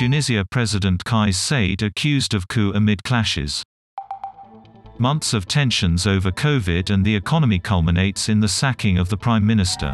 Tunisia President Kais Saied accused of coup amid clashes. Months of tensions over COVID and the economy culminates in the sacking of the Prime Minister.